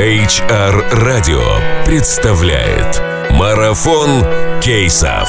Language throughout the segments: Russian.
HR Radio представляет Марафон кейсов.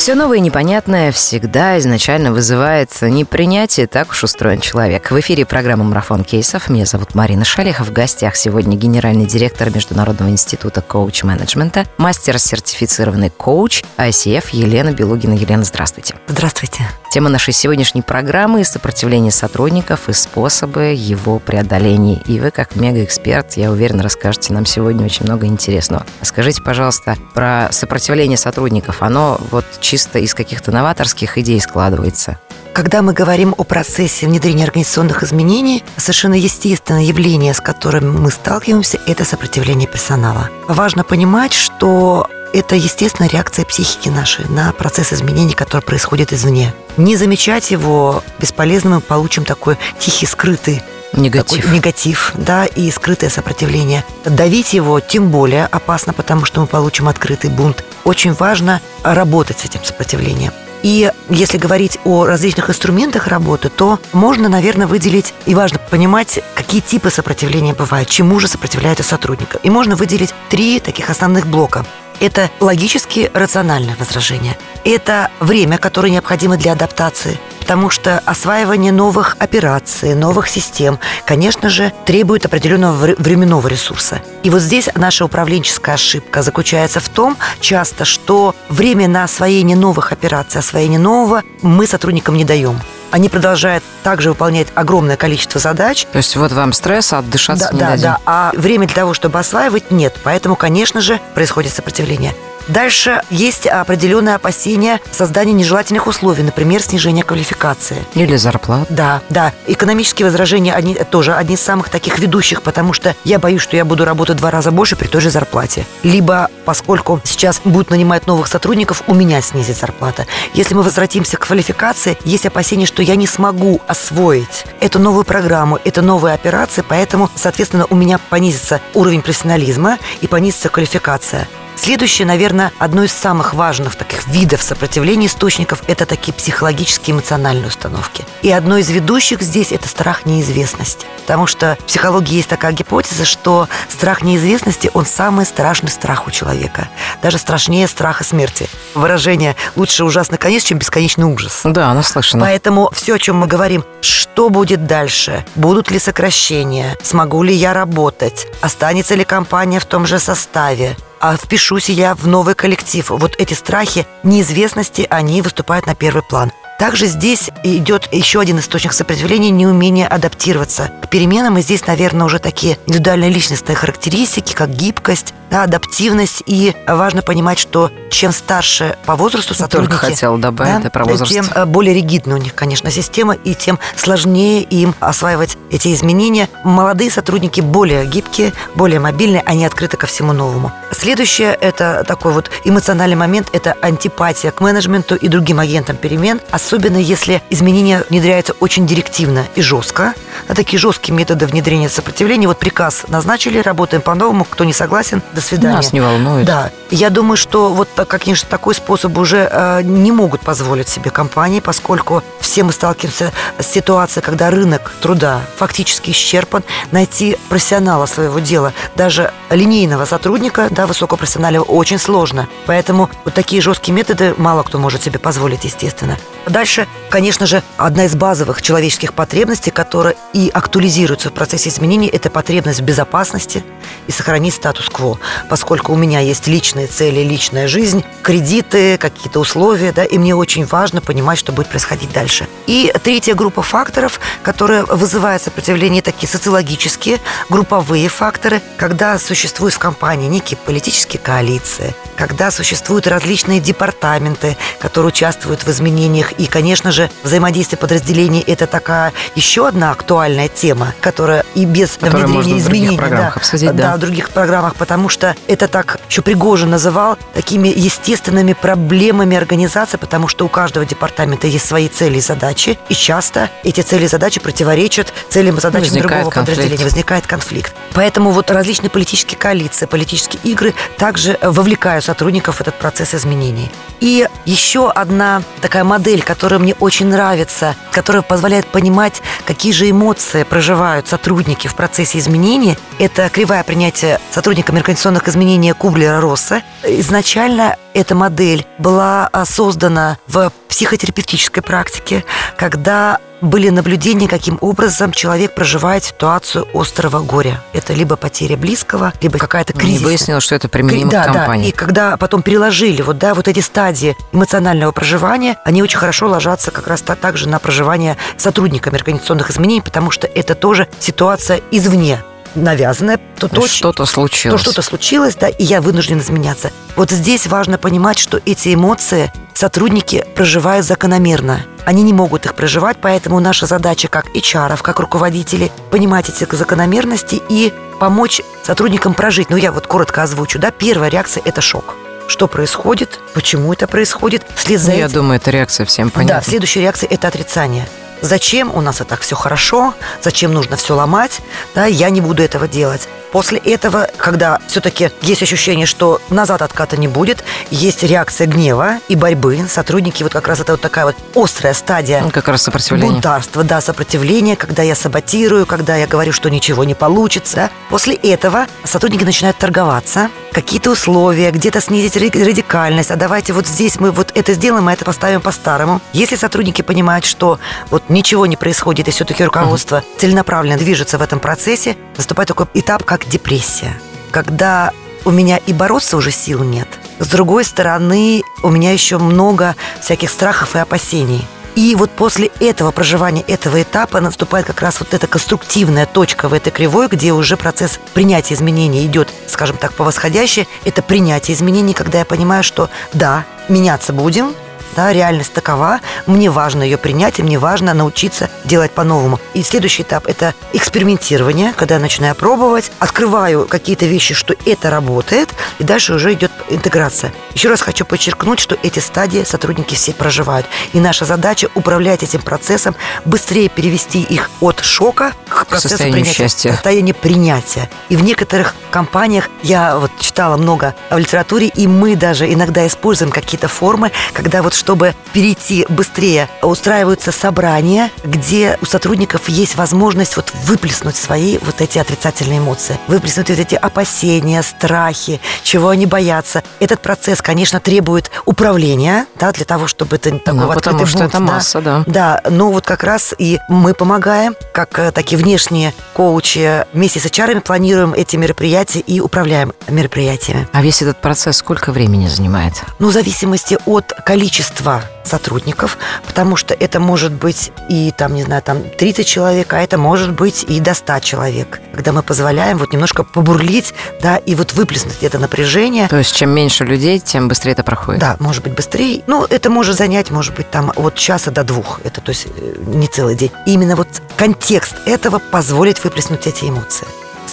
Все новое и непонятное всегда изначально вызывает непринятие, так уж устроен человек. В эфире программа «Марафон кейсов». Меня зовут Марина Шалихов. В гостях сегодня генеральный директор Международного института коуч-менеджмента, мастер-сертифицированный коуч ICF Елена Белугина. Елена, здравствуйте. Здравствуйте. Тема нашей сегодняшней программы – сопротивление сотрудников и способы его преодоления. И вы, как мегаэксперт, я уверен, расскажете нам сегодня очень много интересного. Скажите, пожалуйста, про сопротивление сотрудников. Оно вот чисто из каких-то новаторских идей складывается? Когда мы говорим о процессе внедрения организационных изменений, совершенно естественное явление, с которым мы сталкиваемся, это сопротивление персонала. Важно понимать, что это естественная реакция психики нашей на процесс изменений, который происходит извне. Не замечать его бесполезно, мы получим такой тихий, скрытый Негатив. Такой негатив, да, и скрытое сопротивление. Давить его тем более опасно, потому что мы получим открытый бунт. Очень важно работать с этим сопротивлением. И если говорить о различных инструментах работы, то можно, наверное, выделить, и важно понимать, какие типы сопротивления бывают, чему же сопротивляется сотрудник. И можно выделить три таких основных блока. Это логические, рациональные возражения. Это время, которое необходимо для адаптации. Потому что осваивание новых операций, новых систем, конечно же, требует определенного временного ресурса. И вот здесь наша управленческая ошибка заключается в том часто, что время на освоение новых операций, освоение нового мы сотрудникам не даем они продолжают также выполнять огромное количество задач. То есть вот вам стресс, а отдышаться да, не да, дадим. Да, а время для того, чтобы осваивать, нет. Поэтому, конечно же, происходит сопротивление. Дальше есть определенные опасения создания нежелательных условий, например, снижения квалификации. Или зарплат. Да, да. Экономические возражения они тоже одни из самых таких ведущих, потому что я боюсь, что я буду работать в два раза больше при той же зарплате. Либо, поскольку сейчас будут нанимать новых сотрудников, у меня снизит зарплата. Если мы возвратимся к квалификации, есть опасения, что я не смогу освоить эту новую программу, эту новые операции, поэтому, соответственно, у меня понизится уровень профессионализма и понизится квалификация. Следующее, наверное, одно из самых важных таких видов сопротивления источников – это такие психологические эмоциональные установки. И одно из ведущих здесь – это страх неизвестности. Потому что в психологии есть такая гипотеза, что страх неизвестности – он самый страшный страх у человека. Даже страшнее страха смерти. Выражение «лучше ужасный конец, чем бесконечный ужас». Да, наслышано. Поэтому все, о чем мы говорим, что будет дальше? Будут ли сокращения? Смогу ли я работать? Останется ли компания в том же составе? А впишусь я в новый коллектив. Вот эти страхи неизвестности, они выступают на первый план. Также здесь идет еще один источник сопротивления – неумение адаптироваться к переменам. И здесь, наверное, уже такие индивидуальные личностные характеристики, как гибкость, да, адаптивность. И важно понимать, что чем старше по возрасту сотрудники... Только хотел добавить да, про возраст. Тем э, более ригидна у них, конечно, система, и тем сложнее им осваивать эти изменения. Молодые сотрудники более гибкие, более мобильные, они открыты ко всему новому. Следующее – это такой вот эмоциональный момент – это антипатия к менеджменту и другим агентам перемен, особенно если изменения внедряются очень директивно и жестко. А такие жесткие методы внедрения сопротивления. Вот приказ назначили, работаем по-новому, кто не согласен, до свидания. Нас не волнует. Да. Я думаю, что вот, конечно, такой способ уже э, не могут позволить себе компании, поскольку все мы сталкиваемся с ситуацией, когда рынок труда фактически исчерпан, найти профессионала своего дела, даже линейного сотрудника, да, высокопрофессионального, очень сложно. Поэтому вот такие жесткие методы мало кто может себе позволить, естественно. Дальше, конечно же, одна из базовых человеческих потребностей, которая и актуализируется в процессе изменений, это потребность в безопасности и сохранить статус-кво, поскольку у меня есть личные цели, личная жизнь, кредиты, какие-то условия, да, и мне очень важно понимать, что будет происходить дальше. И третья группа факторов, которая вызывает сопротивление, такие социологические, групповые факторы, когда существуют в компании некие политические коалиции, когда существуют различные департаменты, которые участвуют в изменениях. И, конечно же, взаимодействие подразделений – это такая еще одна актуальная тема, которая и без Которую внедрения изменений. да, обсудить, да. да, в других программах, потому что это так еще Пригожин называл такими естественными проблемами организации, потому что у каждого департамента есть свои цели и задачи, и часто эти цели и задачи противоречат целям и задачам Возникает другого конфликт. подразделения. Возникает конфликт. Поэтому вот различные политические коалиции, политические игры также вовлекают сотрудников в этот процесс изменений. И еще одна такая модель, которая мне очень нравится, которая позволяет понимать, какие же эмоции проживают сотрудники в процессе изменений, это кривая принятия сотрудниками организационных изменений Кублера-Росса. Изначально эта модель была а, создана в психотерапевтической практике, когда были наблюдения, каким образом человек проживает ситуацию острого горя. Это либо потеря близкого, либо какая-то кризис. И выяснилось, что это применимо да, к компании. Да, и когда потом переложили вот, да, вот эти стадии эмоционального проживания, они очень хорошо ложатся как раз также на проживание сотрудниками организационных изменений, потому что это тоже ситуация извне навязанное, то, то что-то случилось. То что-то случилось, да, и я вынужден изменяться. Вот здесь важно понимать, что эти эмоции сотрудники проживают закономерно. Они не могут их проживать, поэтому наша задача как HR, как руководителей понимать эти закономерности и помочь сотрудникам прожить. Ну, я вот коротко озвучу, да, первая реакция – это шок что происходит, почему это происходит. Вслед за ну, этим... Я думаю, эта реакция всем понятна. Да, следующая реакция – это отрицание. Зачем у нас и так все хорошо? Зачем нужно все ломать? Да, я не буду этого делать. После этого, когда все-таки есть ощущение, что назад отката не будет, есть реакция гнева и борьбы. Сотрудники, вот как раз это вот такая вот острая стадия. Как раз сопротивление. Бунтарства, да, сопротивление, когда я саботирую, когда я говорю, что ничего не получится. Да. После этого сотрудники начинают торговаться, какие-то условия, где-то снизить радикальность, а давайте вот здесь мы вот это сделаем, а это поставим по-старому. Если сотрудники понимают, что вот ничего не происходит, и все-таки руководство uh-huh. целенаправленно движется в этом процессе, наступает такой этап, как депрессия. Когда у меня и бороться уже сил нет. С другой стороны, у меня еще много всяких страхов и опасений. И вот после этого проживания этого этапа наступает как раз вот эта конструктивная точка в этой кривой, где уже процесс принятия изменений идет, скажем так, по восходящей. Это принятие изменений, когда я понимаю, что да, меняться будем, да, реальность такова, мне важно ее принять, и мне важно научиться делать по-новому. И следующий этап – это экспериментирование, когда я начинаю пробовать, открываю какие-то вещи, что это работает, и дальше уже идет интеграция. Еще раз хочу подчеркнуть, что эти стадии сотрудники все проживают. И наша задача – управлять этим процессом, быстрее перевести их от шока к процессу принятия. Счастья. Состояние принятия. И в некоторых компаниях, я вот читала много в литературе, и мы даже иногда используем какие-то формы, когда вот чтобы перейти быстрее, устраиваются собрания, где у сотрудников есть возможность вот выплеснуть свои вот эти отрицательные эмоции, выплеснуть вот эти опасения, страхи, чего они боятся. Этот процесс, конечно, требует управления, да, для того, чтобы это такой ну, потому что это масса, да. Да, но вот как раз и мы помогаем, как э, такие внешние коучи, вместе с HR планируем эти мероприятия и управляем мероприятиями. А весь этот процесс сколько времени занимает? Ну, в зависимости от количества количество сотрудников, потому что это может быть и там, не знаю, там 30 человек, а это может быть и до 100 человек. Когда мы позволяем вот немножко побурлить, да, и вот выплеснуть это напряжение. То есть чем меньше людей, тем быстрее это проходит. Да, может быть быстрее. Ну, это может занять, может быть, там от часа до двух. Это, то есть, э, не целый день. И именно вот контекст этого позволит выплеснуть эти эмоции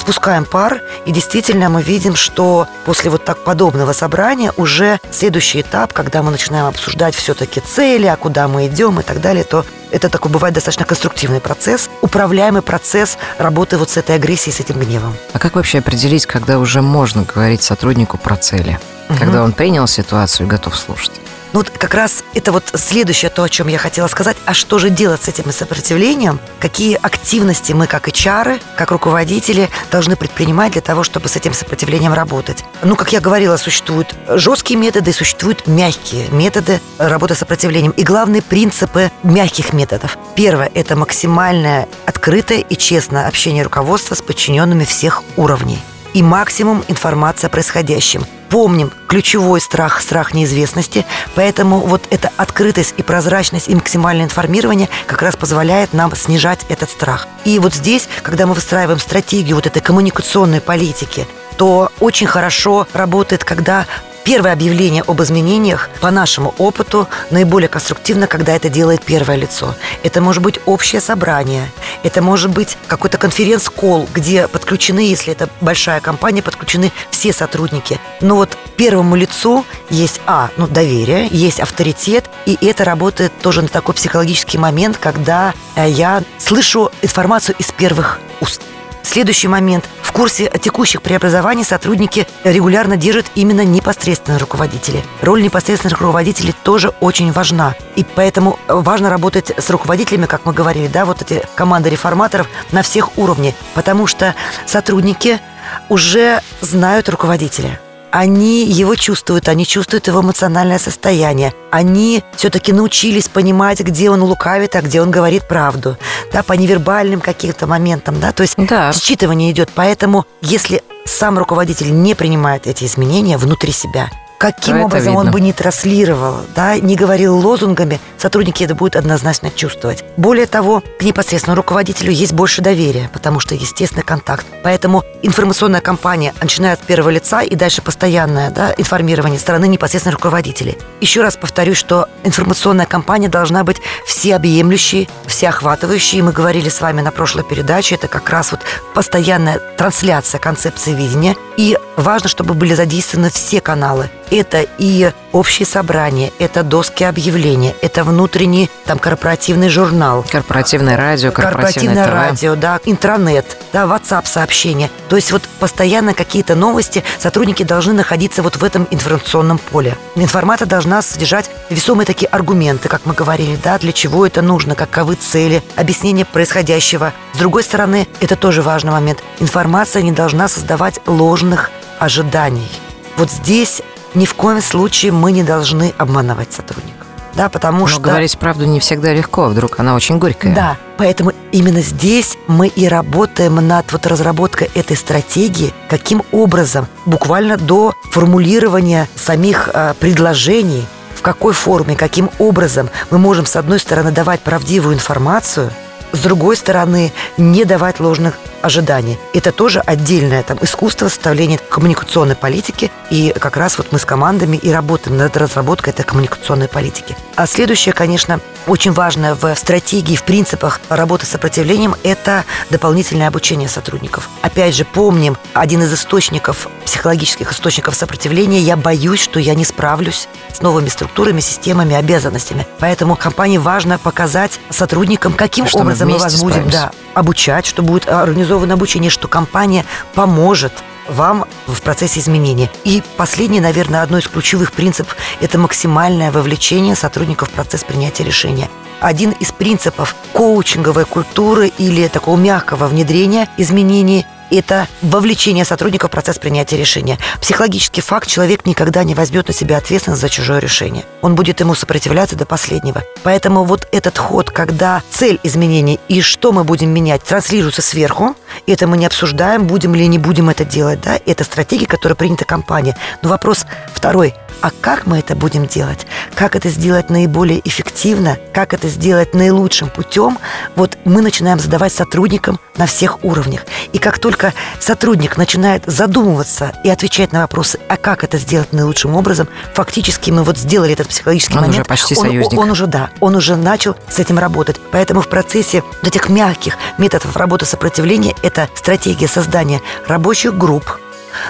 спускаем пар, и действительно мы видим, что после вот так подобного собрания уже следующий этап, когда мы начинаем обсуждать все-таки цели, а куда мы идем и так далее, то это такой бывает достаточно конструктивный процесс, управляемый процесс работы вот с этой агрессией, с этим гневом. А как вообще определить, когда уже можно говорить сотруднику про цели? Угу. Когда он принял ситуацию и готов слушать? Ну вот как раз это вот следующее то, о чем я хотела сказать. А что же делать с этим сопротивлением? Какие активности мы, как HR, как руководители, должны предпринимать для того, чтобы с этим сопротивлением работать? Ну, как я говорила, существуют жесткие методы, существуют мягкие методы работы с сопротивлением. И главные принципы мягких методов. Первое – это максимальное открытое и честное общение руководства с подчиненными всех уровней и максимум информации о происходящем. Помним ключевой страх, страх неизвестности, поэтому вот эта открытость и прозрачность и максимальное информирование как раз позволяет нам снижать этот страх. И вот здесь, когда мы выстраиваем стратегию вот этой коммуникационной политики, то очень хорошо работает, когда Первое объявление об изменениях, по нашему опыту, наиболее конструктивно, когда это делает первое лицо. Это может быть общее собрание, это может быть какой-то конференц-колл, где подключены, если это большая компания, подключены все сотрудники. Но вот первому лицу есть, а, ну, доверие, есть авторитет, и это работает тоже на такой психологический момент, когда э, я слышу информацию из первых уст Следующий момент. В курсе текущих преобразований сотрудники регулярно держат именно непосредственные руководители. Роль непосредственных руководителей тоже очень важна. И поэтому важно работать с руководителями, как мы говорили, да, вот эти команды реформаторов на всех уровнях. Потому что сотрудники уже знают руководителя – они его чувствуют, они чувствуют его эмоциональное состояние. Они все-таки научились понимать, где он лукавит, а где он говорит правду. Да, по невербальным каким-то моментам, да, то есть да. считывание идет. Поэтому, если сам руководитель не принимает эти изменения внутри себя, каким образом он бы не транслировал, да, не говорил лозунгами, сотрудники это будут однозначно чувствовать. Более того, к непосредственному руководителю есть больше доверия, потому что естественный контакт. Поэтому информационная кампания начинает с первого лица и дальше постоянное да, информирование стороны непосредственных руководителей. Еще раз повторюсь, что информационная кампания должна быть всеобъемлющей, всеохватывающей. Мы говорили с вами на прошлой передаче, это как раз вот постоянная трансляция концепции видения. И важно, чтобы были задействованы все каналы это и общие собрания, это доски объявления, это внутренний там корпоративный журнал. Корпоративное радио, корпоративное, корпоративное радио, да, интранет, да, WhatsApp сообщения. То есть вот постоянно какие-то новости, сотрудники должны находиться вот в этом информационном поле. Информация должна содержать весомые такие аргументы, как мы говорили, да, для чего это нужно, каковы цели, объяснение происходящего. С другой стороны, это тоже важный момент. Информация не должна создавать ложных ожиданий. Вот здесь ни в коем случае мы не должны обманывать сотрудников. Да, потому Но что... говорить правду не всегда легко, вдруг она очень горькая. Да, поэтому именно здесь мы и работаем над вот разработкой этой стратегии, каким образом, буквально до формулирования самих э, предложений, в какой форме, каким образом мы можем, с одной стороны, давать правдивую информацию, с другой стороны, не давать ложных ожиданий. Это тоже отдельное там искусство составления коммуникационной политики. И как раз вот мы с командами и работаем над разработкой этой коммуникационной политики. А следующее, конечно, очень важное в стратегии, в принципах работы с сопротивлением – это дополнительное обучение сотрудников. Опять же, помним, один из источников, психологических источников сопротивления – я боюсь, что я не справлюсь с новыми структурами, системами, обязанностями. Поэтому компании важно показать сотрудникам, каким что образом мы, мы вас будем да, обучать, что будет организовано обучение, что компания поможет вам в процессе изменения. И последнее, наверное, одно из ключевых принципов – это максимальное вовлечение сотрудников в процесс принятия решения. Один из принципов коучинговой культуры или такого мягкого внедрения изменений это вовлечение сотрудника в процесс принятия решения. Психологический факт, человек никогда не возьмет на себя ответственность за чужое решение. Он будет ему сопротивляться до последнего. Поэтому вот этот ход, когда цель изменений и что мы будем менять, транслируется сверху, это мы не обсуждаем, будем или не будем это делать, да, это стратегия, которая принята компанией. Но вопрос второй – а как мы это будем делать? Как это сделать наиболее эффективно? Как это сделать наилучшим путем? Вот мы начинаем задавать сотрудникам на всех уровнях. И как только сотрудник начинает задумываться и отвечать на вопросы, а как это сделать наилучшим образом, фактически мы вот сделали этот психологический он момент. уже почти он, союзник. Он, он уже, да, он уже начал с этим работать. Поэтому в процессе этих мягких методов работы сопротивления это стратегия создания рабочих групп,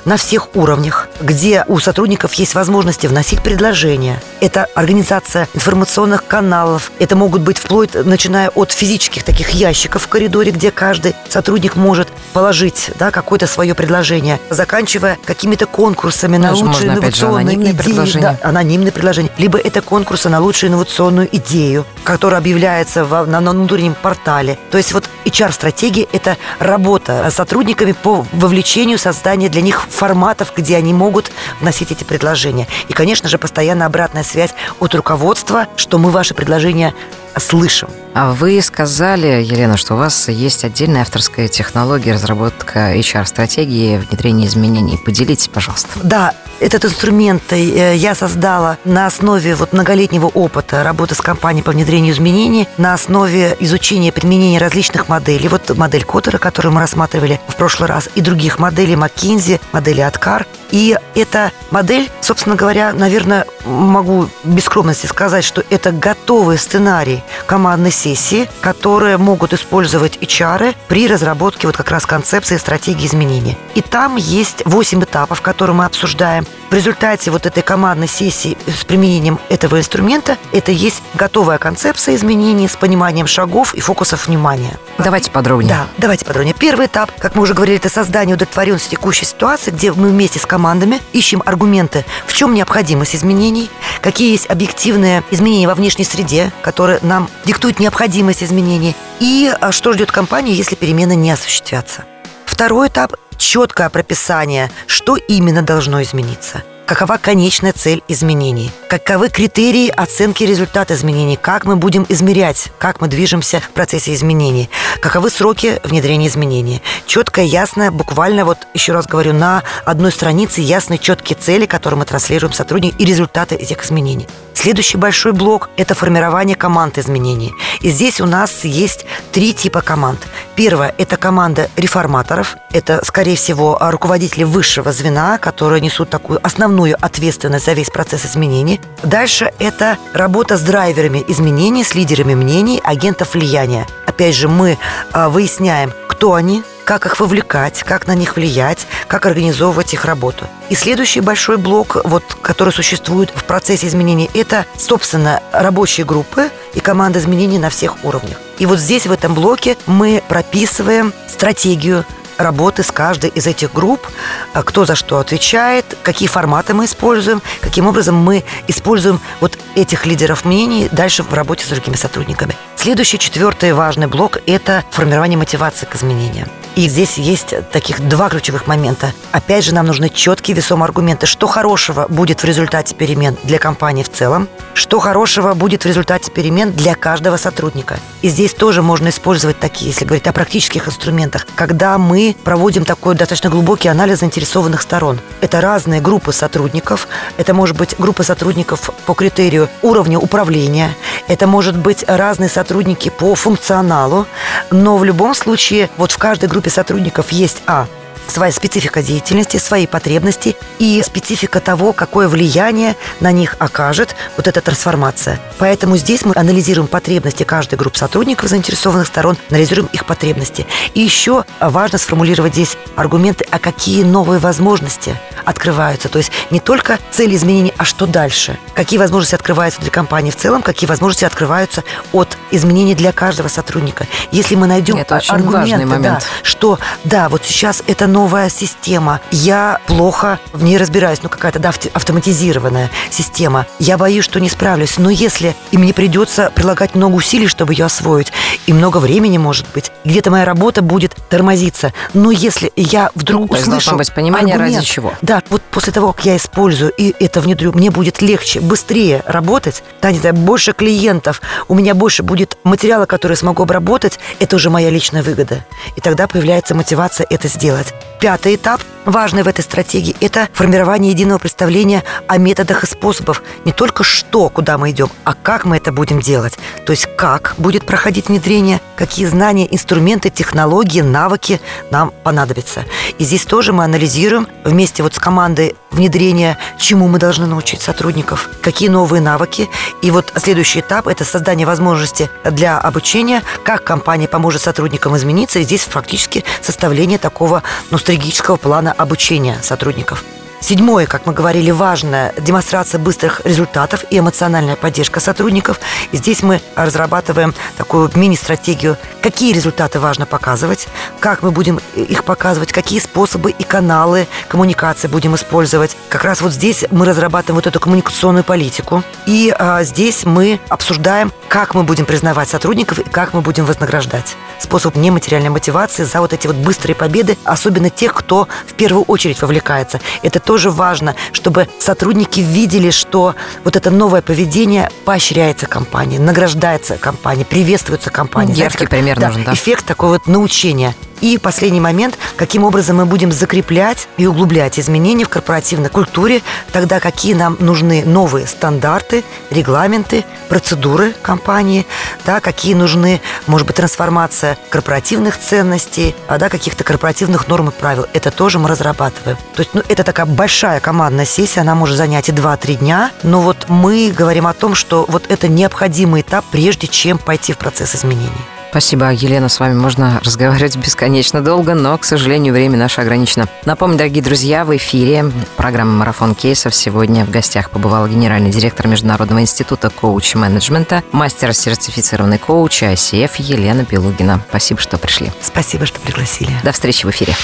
на всех уровнях, где у сотрудников есть возможности вносить предложения. Это организация информационных каналов. Это могут быть вплоть, начиная от физических таких ящиков в коридоре, где каждый сотрудник может положить да, какое-то свое предложение, заканчивая какими-то конкурсами на лучшие инновационные идеи. Предложения. Да, анонимные предложения. Либо это конкурсы на лучшую инновационную идею, которая объявляется в, на, на внутреннем портале. То есть вот HR-стратегия – это работа с сотрудниками по вовлечению создания для них форматов, где они могут вносить эти предложения. И, конечно же, постоянно обратная связь от руководства, что мы ваши предложения слышим. А вы сказали, Елена, что у вас есть отдельная авторская технология разработка HR-стратегии, внедрения изменений. Поделитесь, пожалуйста. Да, этот инструмент э, я создала на основе вот многолетнего опыта работы с компанией по внедрению изменений, на основе изучения применения различных моделей. Вот модель Коттера, которую мы рассматривали в прошлый раз, и других моделей McKinsey, модели Откар. И эта модель, собственно говоря, наверное, могу без скромности сказать, что это готовый сценарий командной сессии, которые могут использовать HR при разработке вот как раз концепции стратегии изменения. И там есть 8 этапов, которые мы обсуждаем. В результате вот этой командной сессии с применением этого инструмента это есть готовая концепция изменений с пониманием шагов и фокусов внимания. Давайте подробнее. Да, давайте подробнее. Первый этап, как мы уже говорили, это создание удовлетворенности текущей ситуации, где мы вместе с командами ищем аргументы, в чем необходимость изменений, какие есть объективные изменения во внешней среде, которые нам диктуют необходимость изменений, и а, что ждет компанию, если перемены не осуществятся. Второй этап – четкое прописание, что именно должно измениться – какова конечная цель изменений, каковы критерии оценки результата изменений, как мы будем измерять, как мы движемся в процессе изменений, каковы сроки внедрения изменений. Четко, ясно, буквально, вот еще раз говорю, на одной странице ясные, четкие цели, которые мы транслируем сотрудникам и результаты этих изменений. Следующий большой блок – это формирование команд изменений. И здесь у нас есть три типа команд. Первое – это команда реформаторов. Это, скорее всего, руководители высшего звена, которые несут такую основную ответственность за весь процесс изменений. Дальше это работа с драйверами изменений, с лидерами мнений, агентов влияния. Опять же, мы а, выясняем, кто они, как их вовлекать, как на них влиять, как организовывать их работу. И следующий большой блок, вот, который существует в процессе изменений, это, собственно, рабочие группы и команда изменений на всех уровнях. И вот здесь, в этом блоке, мы прописываем стратегию работы с каждой из этих групп, а, кто за что отвечает, какие форматы мы используем, каким образом мы используем вот этих лидеров мнений дальше в работе с другими сотрудниками. Следующий, четвертый важный блок – это формирование мотивации к изменениям. И здесь есть таких два ключевых момента. Опять же, нам нужны четкие весомые аргументы, что хорошего будет в результате перемен для компании в целом, что хорошего будет в результате перемен для каждого сотрудника. И здесь тоже можно использовать такие, если говорить о практических инструментах, когда мы проводим такой достаточно глубокий анализ заинтересованных сторон. Это разные группы сотрудников, это может быть группа сотрудников по критерию уровня управления, это может быть разные сотрудники по функционалу, но в любом случае вот в каждой группе сотрудников есть А своя специфика деятельности, свои потребности и специфика того, какое влияние на них окажет вот эта трансформация. Поэтому здесь мы анализируем потребности каждой группы сотрудников заинтересованных сторон, анализируем их потребности. И еще важно сформулировать здесь аргументы, а какие новые возможности открываются. То есть не только цели изменений, а что дальше. Какие возможности открываются для компании в целом, какие возможности открываются от изменений для каждого сотрудника. Если мы найдем это очень аргументы, момент. Да, что да, вот сейчас это новая система, я плохо в ней разбираюсь, ну какая-то да, автоматизированная система, я боюсь, что не справлюсь, но если и мне придется прилагать много усилий, чтобы ее освоить, и много времени, может быть, где-то моя работа будет тормозиться, но если я вдруг ну, услышу быть понимание, аргумент, ради чего. Да, вот после того, как я использую и это внедрю, мне будет легче, быстрее работать, знаю, больше клиентов, у меня больше будет материала, который я смогу обработать, это уже моя личная выгода. И тогда появляется мотивация это сделать. Пятый этап, важный в этой стратегии, это формирование единого представления о методах и способах. Не только что, куда мы идем, а как мы это будем делать. То есть как будет проходить внедрение, какие знания, инструменты, технологии, навыки нам понадобятся. И здесь тоже мы анализируем вместе вот с командой внедрения, чему мы должны научить сотрудников, какие новые навыки. И вот следующий этап – это создание возможности для обучения, как компания поможет сотрудникам измениться. И здесь фактически составление такого ну, стратегического плана обучения сотрудников. Седьмое, как мы говорили, важная демонстрация быстрых результатов и эмоциональная поддержка сотрудников. И здесь мы разрабатываем такую мини-стратегию, какие результаты важно показывать, как мы будем их показывать, какие способы и каналы коммуникации будем использовать. Как раз вот здесь мы разрабатываем вот эту коммуникационную политику. И а, здесь мы обсуждаем, как мы будем признавать сотрудников и как мы будем вознаграждать. Способ нематериальной мотивации за вот эти вот быстрые победы, особенно тех, кто в первую очередь вовлекается. Это тоже важно, чтобы сотрудники видели, что вот это новое поведение поощряется компанией, награждается компанией, приветствуется компанией. Яркий Знаете, как, пример да, нужен, да. Эффект такой вот научения. И последний момент, каким образом мы будем закреплять и углублять изменения в корпоративной культуре, тогда какие нам нужны новые стандарты, регламенты, процедуры компании, да, какие нужны, может быть, трансформация корпоративных ценностей, а да, каких-то корпоративных норм и правил. Это тоже мы разрабатываем. То есть, ну, это такая большая командная сессия, она может занять и 2-3 дня, но вот мы говорим о том, что вот это необходимый этап, прежде чем пойти в процесс изменений. Спасибо, Елена. С вами можно разговаривать бесконечно долго, но, к сожалению, время наше ограничено. Напомню, дорогие друзья, в эфире программы «Марафон кейсов» сегодня в гостях побывал генеральный директор Международного института коуч-менеджмента, мастер сертифицированный коуч ICF Елена Пилугина. Спасибо, что пришли. Спасибо, что пригласили. До встречи в эфире.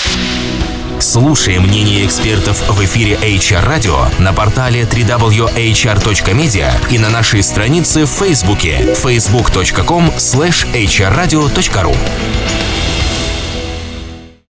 Слушай мнение экспертов в эфире HR Radio на портале www.hr.media и на нашей странице в Фейсбуке facebook.com slash hrradio.ru